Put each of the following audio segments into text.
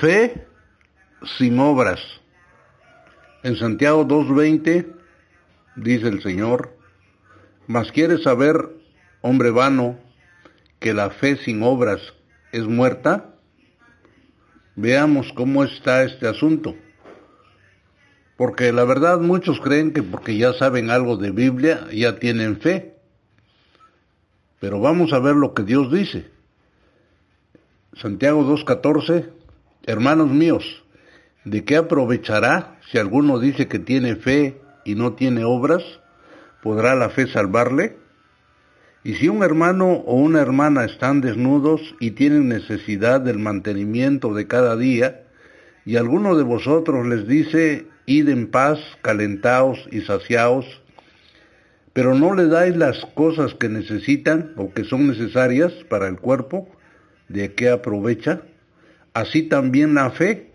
Fe sin obras. En Santiago 2.20 dice el Señor, mas quieres saber, hombre vano, que la fe sin obras es muerta. Veamos cómo está este asunto. Porque la verdad muchos creen que porque ya saben algo de Biblia ya tienen fe. Pero vamos a ver lo que Dios dice. Santiago 2.14 Hermanos míos, ¿de qué aprovechará si alguno dice que tiene fe y no tiene obras? ¿Podrá la fe salvarle? Y si un hermano o una hermana están desnudos y tienen necesidad del mantenimiento de cada día, y alguno de vosotros les dice, id en paz, calentaos y saciaos, pero no le dais las cosas que necesitan o que son necesarias para el cuerpo, ¿de qué aprovecha? Así también la fe,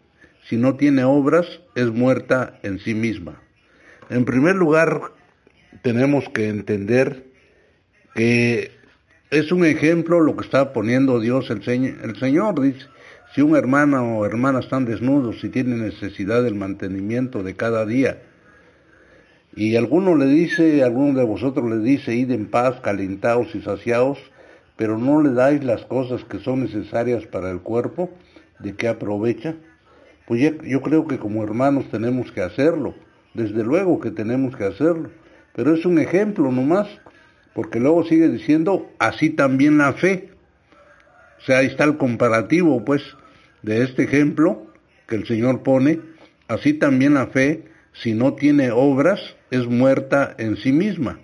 si no tiene obras, es muerta en sí misma. En primer lugar, tenemos que entender que es un ejemplo lo que está poniendo Dios el, el Señor. Dice, si un hermano o hermana están desnudos y tienen necesidad del mantenimiento de cada día, y alguno le dice, alguno de vosotros le dice, id en paz, calentaos y saciaos, pero no le dais las cosas que son necesarias para el cuerpo, de qué aprovecha, pues yo creo que como hermanos tenemos que hacerlo, desde luego que tenemos que hacerlo, pero es un ejemplo nomás, porque luego sigue diciendo, así también la fe. O sea, ahí está el comparativo, pues, de este ejemplo que el Señor pone, así también la fe, si no tiene obras, es muerta en sí misma.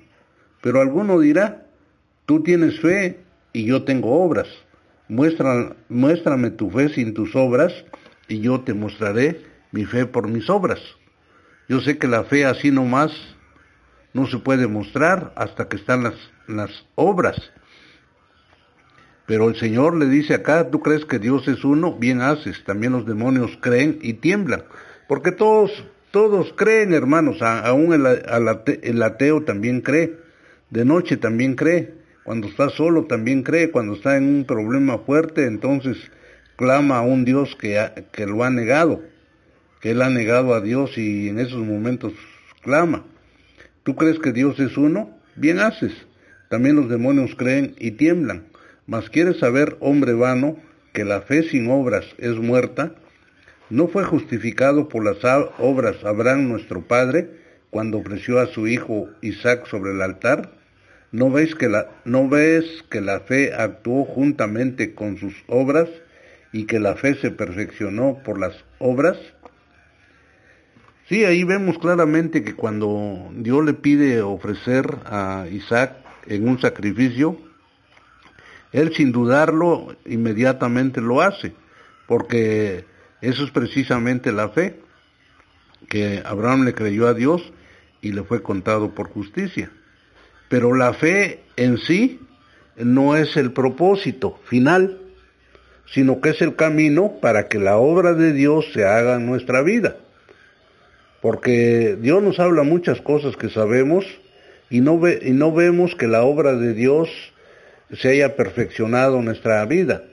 Pero alguno dirá, tú tienes fe y yo tengo obras. Muestra, muéstrame tu fe sin tus obras y yo te mostraré mi fe por mis obras. Yo sé que la fe así nomás no se puede mostrar hasta que están las, las obras. Pero el Señor le dice acá, tú crees que Dios es uno, bien haces, también los demonios creen y tiemblan, porque todos, todos creen, hermanos, aún el ateo también cree, de noche también cree, cuando está solo también cree, cuando está en un problema fuerte, entonces clama a un Dios que, que lo ha negado, que él ha negado a Dios y en esos momentos clama. ¿Tú crees que Dios es uno? Bien haces. También los demonios creen y tiemblan. Mas quieres saber, hombre vano, que la fe sin obras es muerta. ¿No fue justificado por las obras Abraham nuestro Padre cuando ofreció a su hijo Isaac sobre el altar? ¿No ves que la, no que la fe actuó juntamente con sus obras y que la fe se perfeccionó por las obras? Sí, ahí vemos claramente que cuando Dios le pide ofrecer a Isaac en un sacrificio, él sin dudarlo inmediatamente lo hace, porque eso es precisamente la fe, que Abraham le creyó a Dios y le fue contado por justicia. Pero la fe en sí no es el propósito final, sino que es el camino para que la obra de Dios se haga en nuestra vida. Porque Dios nos habla muchas cosas que sabemos y no, ve, y no vemos que la obra de Dios se haya perfeccionado en nuestra vida.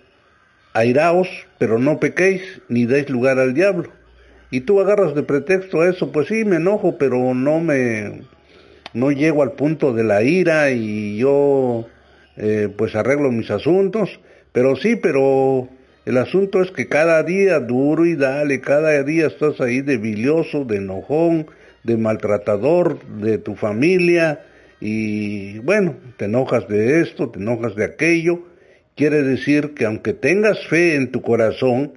Airaos, pero no pequéis, ni deis lugar al diablo. Y tú agarras de pretexto a eso, pues sí, me enojo, pero no me, no llego al punto de la ira y yo eh, pues arreglo mis asuntos, pero sí, pero el asunto es que cada día duro y dale, cada día estás ahí de bilioso, de enojón, de maltratador de tu familia. Y bueno, te enojas de esto, te enojas de aquello. Quiere decir que aunque tengas fe en tu corazón,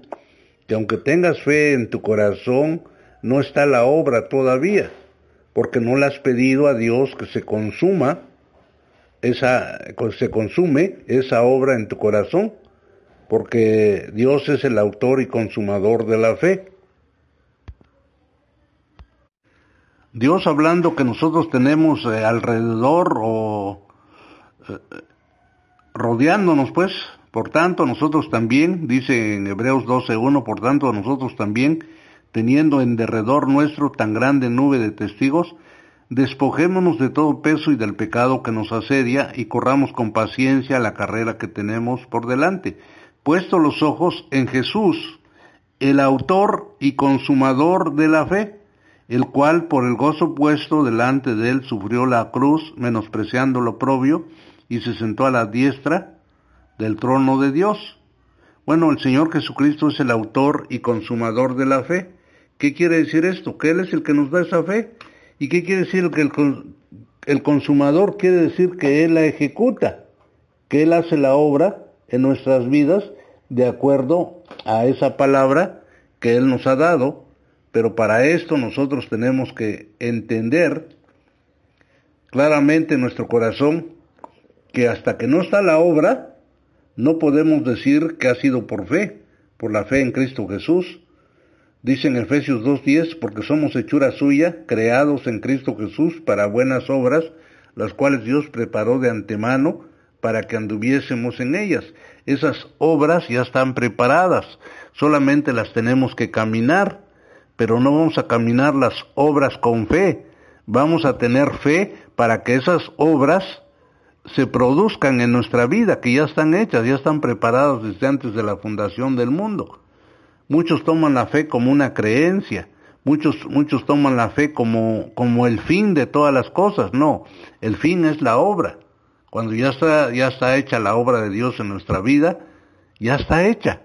que aunque tengas fe en tu corazón, no está la obra todavía, porque no le has pedido a Dios que se consuma esa se consume esa obra en tu corazón, porque Dios es el autor y consumador de la fe. Dios hablando que nosotros tenemos eh, alrededor o eh, rodeándonos pues, por tanto nosotros también, dice en Hebreos 12.1, por tanto nosotros también, teniendo en derredor nuestro tan grande nube de testigos, despojémonos de todo peso y del pecado que nos asedia y corramos con paciencia la carrera que tenemos por delante, puesto los ojos en Jesús, el autor y consumador de la fe, el cual por el gozo puesto delante de él sufrió la cruz, menospreciando lo propio, y se sentó a la diestra del trono de Dios. Bueno, el Señor Jesucristo es el autor y consumador de la fe. ¿Qué quiere decir esto? Que Él es el que nos da esa fe. ¿Y qué quiere decir que el, el consumador quiere decir que Él la ejecuta, que Él hace la obra en nuestras vidas de acuerdo a esa palabra que Él nos ha dado pero para esto nosotros tenemos que entender claramente en nuestro corazón que hasta que no está la obra, no podemos decir que ha sido por fe, por la fe en Cristo Jesús. Dice en Efesios 2.10, porque somos hechura suya, creados en Cristo Jesús para buenas obras, las cuales Dios preparó de antemano para que anduviésemos en ellas. Esas obras ya están preparadas, solamente las tenemos que caminar pero no vamos a caminar las obras con fe. Vamos a tener fe para que esas obras se produzcan en nuestra vida, que ya están hechas, ya están preparadas desde antes de la fundación del mundo. Muchos toman la fe como una creencia, muchos, muchos toman la fe como, como el fin de todas las cosas. No, el fin es la obra. Cuando ya está, ya está hecha la obra de Dios en nuestra vida, ya está hecha.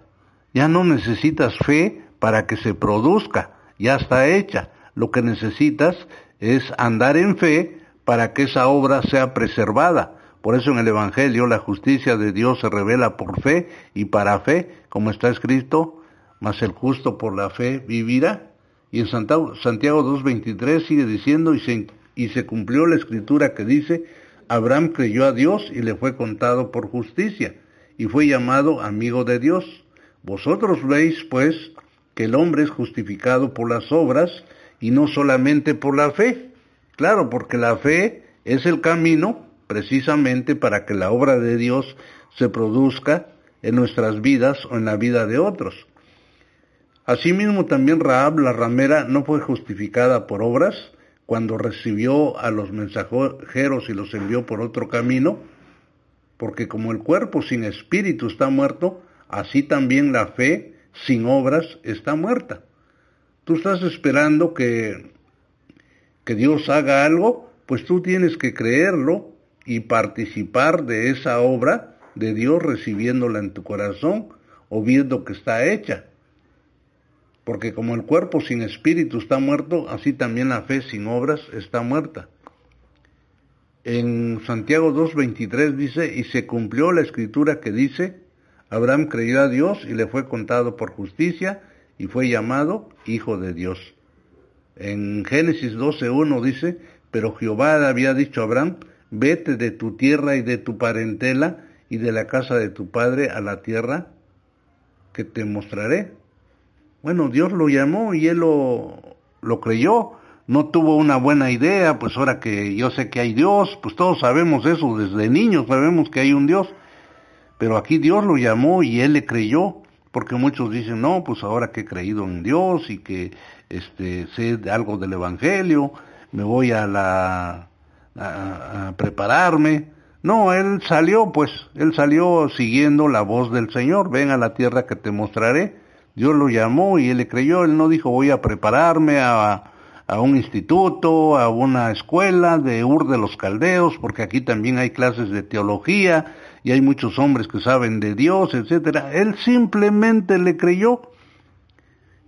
Ya no necesitas fe para que se produzca ya está hecha. Lo que necesitas es andar en fe para que esa obra sea preservada. Por eso en el Evangelio la justicia de Dios se revela por fe y para fe, como está escrito, mas el justo por la fe vivirá. Y en Santiago, 2.23 sigue diciendo, y se, y se cumplió la escritura que dice, Abraham creyó a Dios y le fue contado por justicia, y fue llamado amigo de Dios. Vosotros veis, pues, que el hombre es justificado por las obras y no solamente por la fe. Claro, porque la fe es el camino precisamente para que la obra de Dios se produzca en nuestras vidas o en la vida de otros. Asimismo también Raab la ramera no fue justificada por obras cuando recibió a los mensajeros y los envió por otro camino, porque como el cuerpo sin espíritu está muerto, así también la fe sin obras está muerta. Tú estás esperando que, que Dios haga algo, pues tú tienes que creerlo y participar de esa obra de Dios recibiéndola en tu corazón o viendo que está hecha. Porque como el cuerpo sin espíritu está muerto, así también la fe sin obras está muerta. En Santiago 2.23 dice, y se cumplió la escritura que dice, Abraham creyó a Dios y le fue contado por justicia y fue llamado hijo de Dios. En Génesis 12.1 dice, pero Jehová había dicho a Abraham, vete de tu tierra y de tu parentela y de la casa de tu padre a la tierra que te mostraré. Bueno, Dios lo llamó y él lo, lo creyó. No tuvo una buena idea, pues ahora que yo sé que hay Dios, pues todos sabemos eso, desde niños sabemos que hay un Dios. Pero aquí Dios lo llamó y él le creyó, porque muchos dicen, no, pues ahora que he creído en Dios y que este, sé algo del Evangelio, me voy a, la, a, prepararme. No, él salió, pues, él salió siguiendo la voz del Señor, ven a la tierra que te mostraré. Dios lo llamó y él le creyó, él no dijo voy a prepararme a, un instituto, a una escuela de Ur de los Caldeos, porque aquí también hay clases de teología, y hay muchos hombres que saben de Dios, etcétera. Él simplemente le creyó.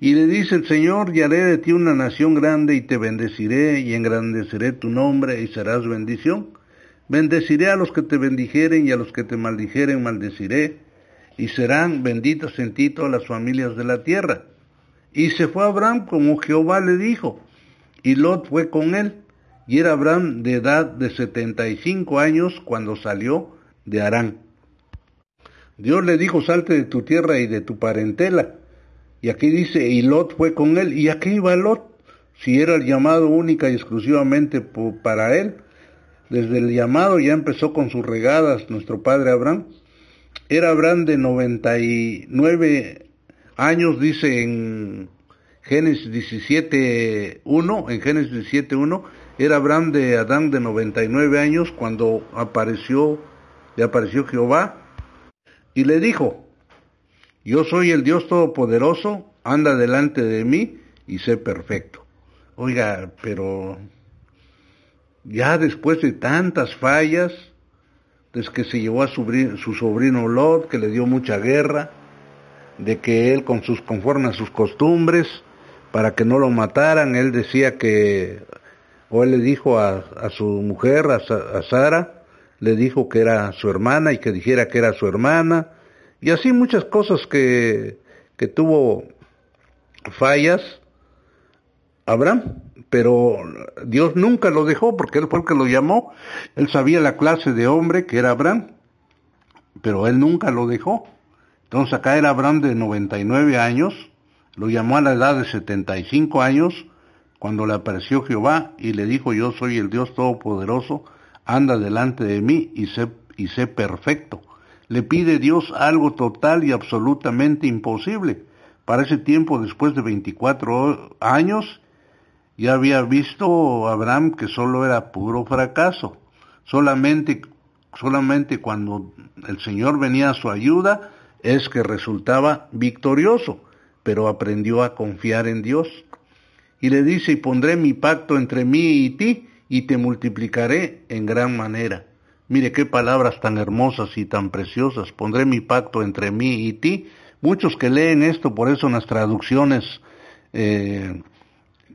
Y le dice el Señor, y haré de ti una nación grande y te bendeciré y engrandeceré tu nombre y serás bendición. Bendeciré a los que te bendijeren y a los que te maldijeren maldeciré. Y serán benditas en ti todas las familias de la tierra. Y se fue Abraham como Jehová le dijo, y Lot fue con él, y era Abraham de edad de setenta y cinco años cuando salió de Harán. Dios le dijo, salte de tu tierra y de tu parentela. Y aquí dice, y Lot fue con él. ¿Y a qué iba Lot? Si era el llamado única y exclusivamente para él. Desde el llamado ya empezó con sus regadas nuestro padre Abraham. Era Abraham de 99 años, dice en Génesis 17.1, en Génesis 17.1, era Abraham de Adán de 99 años cuando apareció, le apareció Jehová y le dijo, yo soy el Dios Todopoderoso, anda delante de mí y sé perfecto. Oiga, pero ya después de tantas fallas, desde que se llevó a su, sobrino Lot, que le dio mucha guerra, de que él con sus conforme a sus costumbres, para que no lo mataran, él decía que, o él le dijo a, su mujer, a, a Sara, le dijo que era su hermana y que dijera que era su hermana, y así muchas cosas que, que tuvo fallas Abraham, pero Dios nunca lo dejó porque él fue el que lo llamó, él sabía la clase de hombre que era Abraham, pero él nunca lo dejó. Entonces acá era Abraham de 99 años, lo llamó a la edad de 75 años, cuando le apareció Jehová y le dijo, yo soy el Dios Todopoderoso, anda delante de mí y sé, y sé perfecto le pide Dios algo total y absolutamente imposible. Para ese tiempo, después de 24 años, ya había visto Abraham que solo era puro fracaso. Solamente, solamente cuando el Señor venía a su ayuda es que resultaba victorioso, pero aprendió a confiar en Dios. Y le dice, y pondré mi pacto entre mí y ti, y te multiplicaré en gran manera. Mire qué palabras tan hermosas y tan preciosas. Pondré mi pacto entre mí y ti. Muchos que leen esto, por eso en las traducciones eh,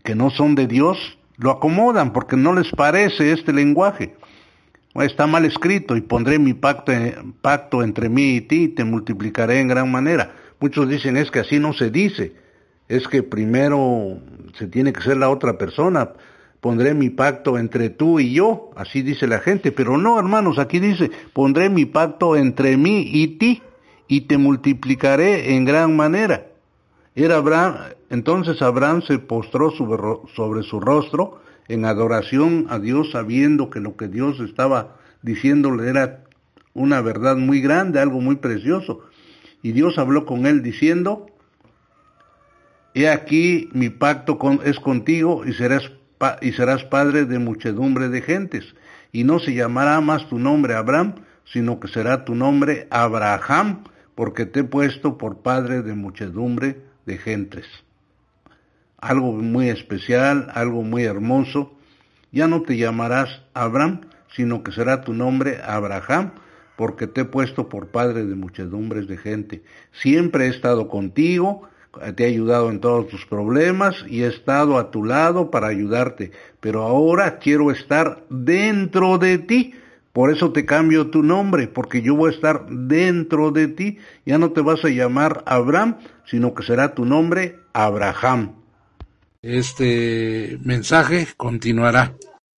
que no son de Dios, lo acomodan porque no les parece este lenguaje. Está mal escrito y pondré mi pacto, pacto entre mí y ti y te multiplicaré en gran manera. Muchos dicen es que así no se dice, es que primero se tiene que ser la otra persona pondré mi pacto entre tú y yo, así dice la gente, pero no, hermanos, aquí dice, pondré mi pacto entre mí y ti, y te multiplicaré en gran manera. Entonces Abraham se postró sobre su rostro en adoración a Dios, sabiendo que lo que Dios estaba diciéndole era una verdad muy grande, algo muy precioso. Y Dios habló con él diciendo, He aquí mi pacto es contigo y serás y serás padre de muchedumbre de gentes, y no se llamará más tu nombre Abraham, sino que será tu nombre Abraham, porque te he puesto por padre de muchedumbre de gentes. Algo muy especial, algo muy hermoso. Ya no te llamarás Abraham, sino que será tu nombre Abraham, porque te he puesto por padre de muchedumbres de gente. Siempre he estado contigo, te he ayudado en todos tus problemas y he estado a tu lado para ayudarte, pero ahora quiero estar dentro de ti. Por eso te cambio tu nombre, porque yo voy a estar dentro de ti. Ya no te vas a llamar Abraham, sino que será tu nombre Abraham. Este mensaje continuará.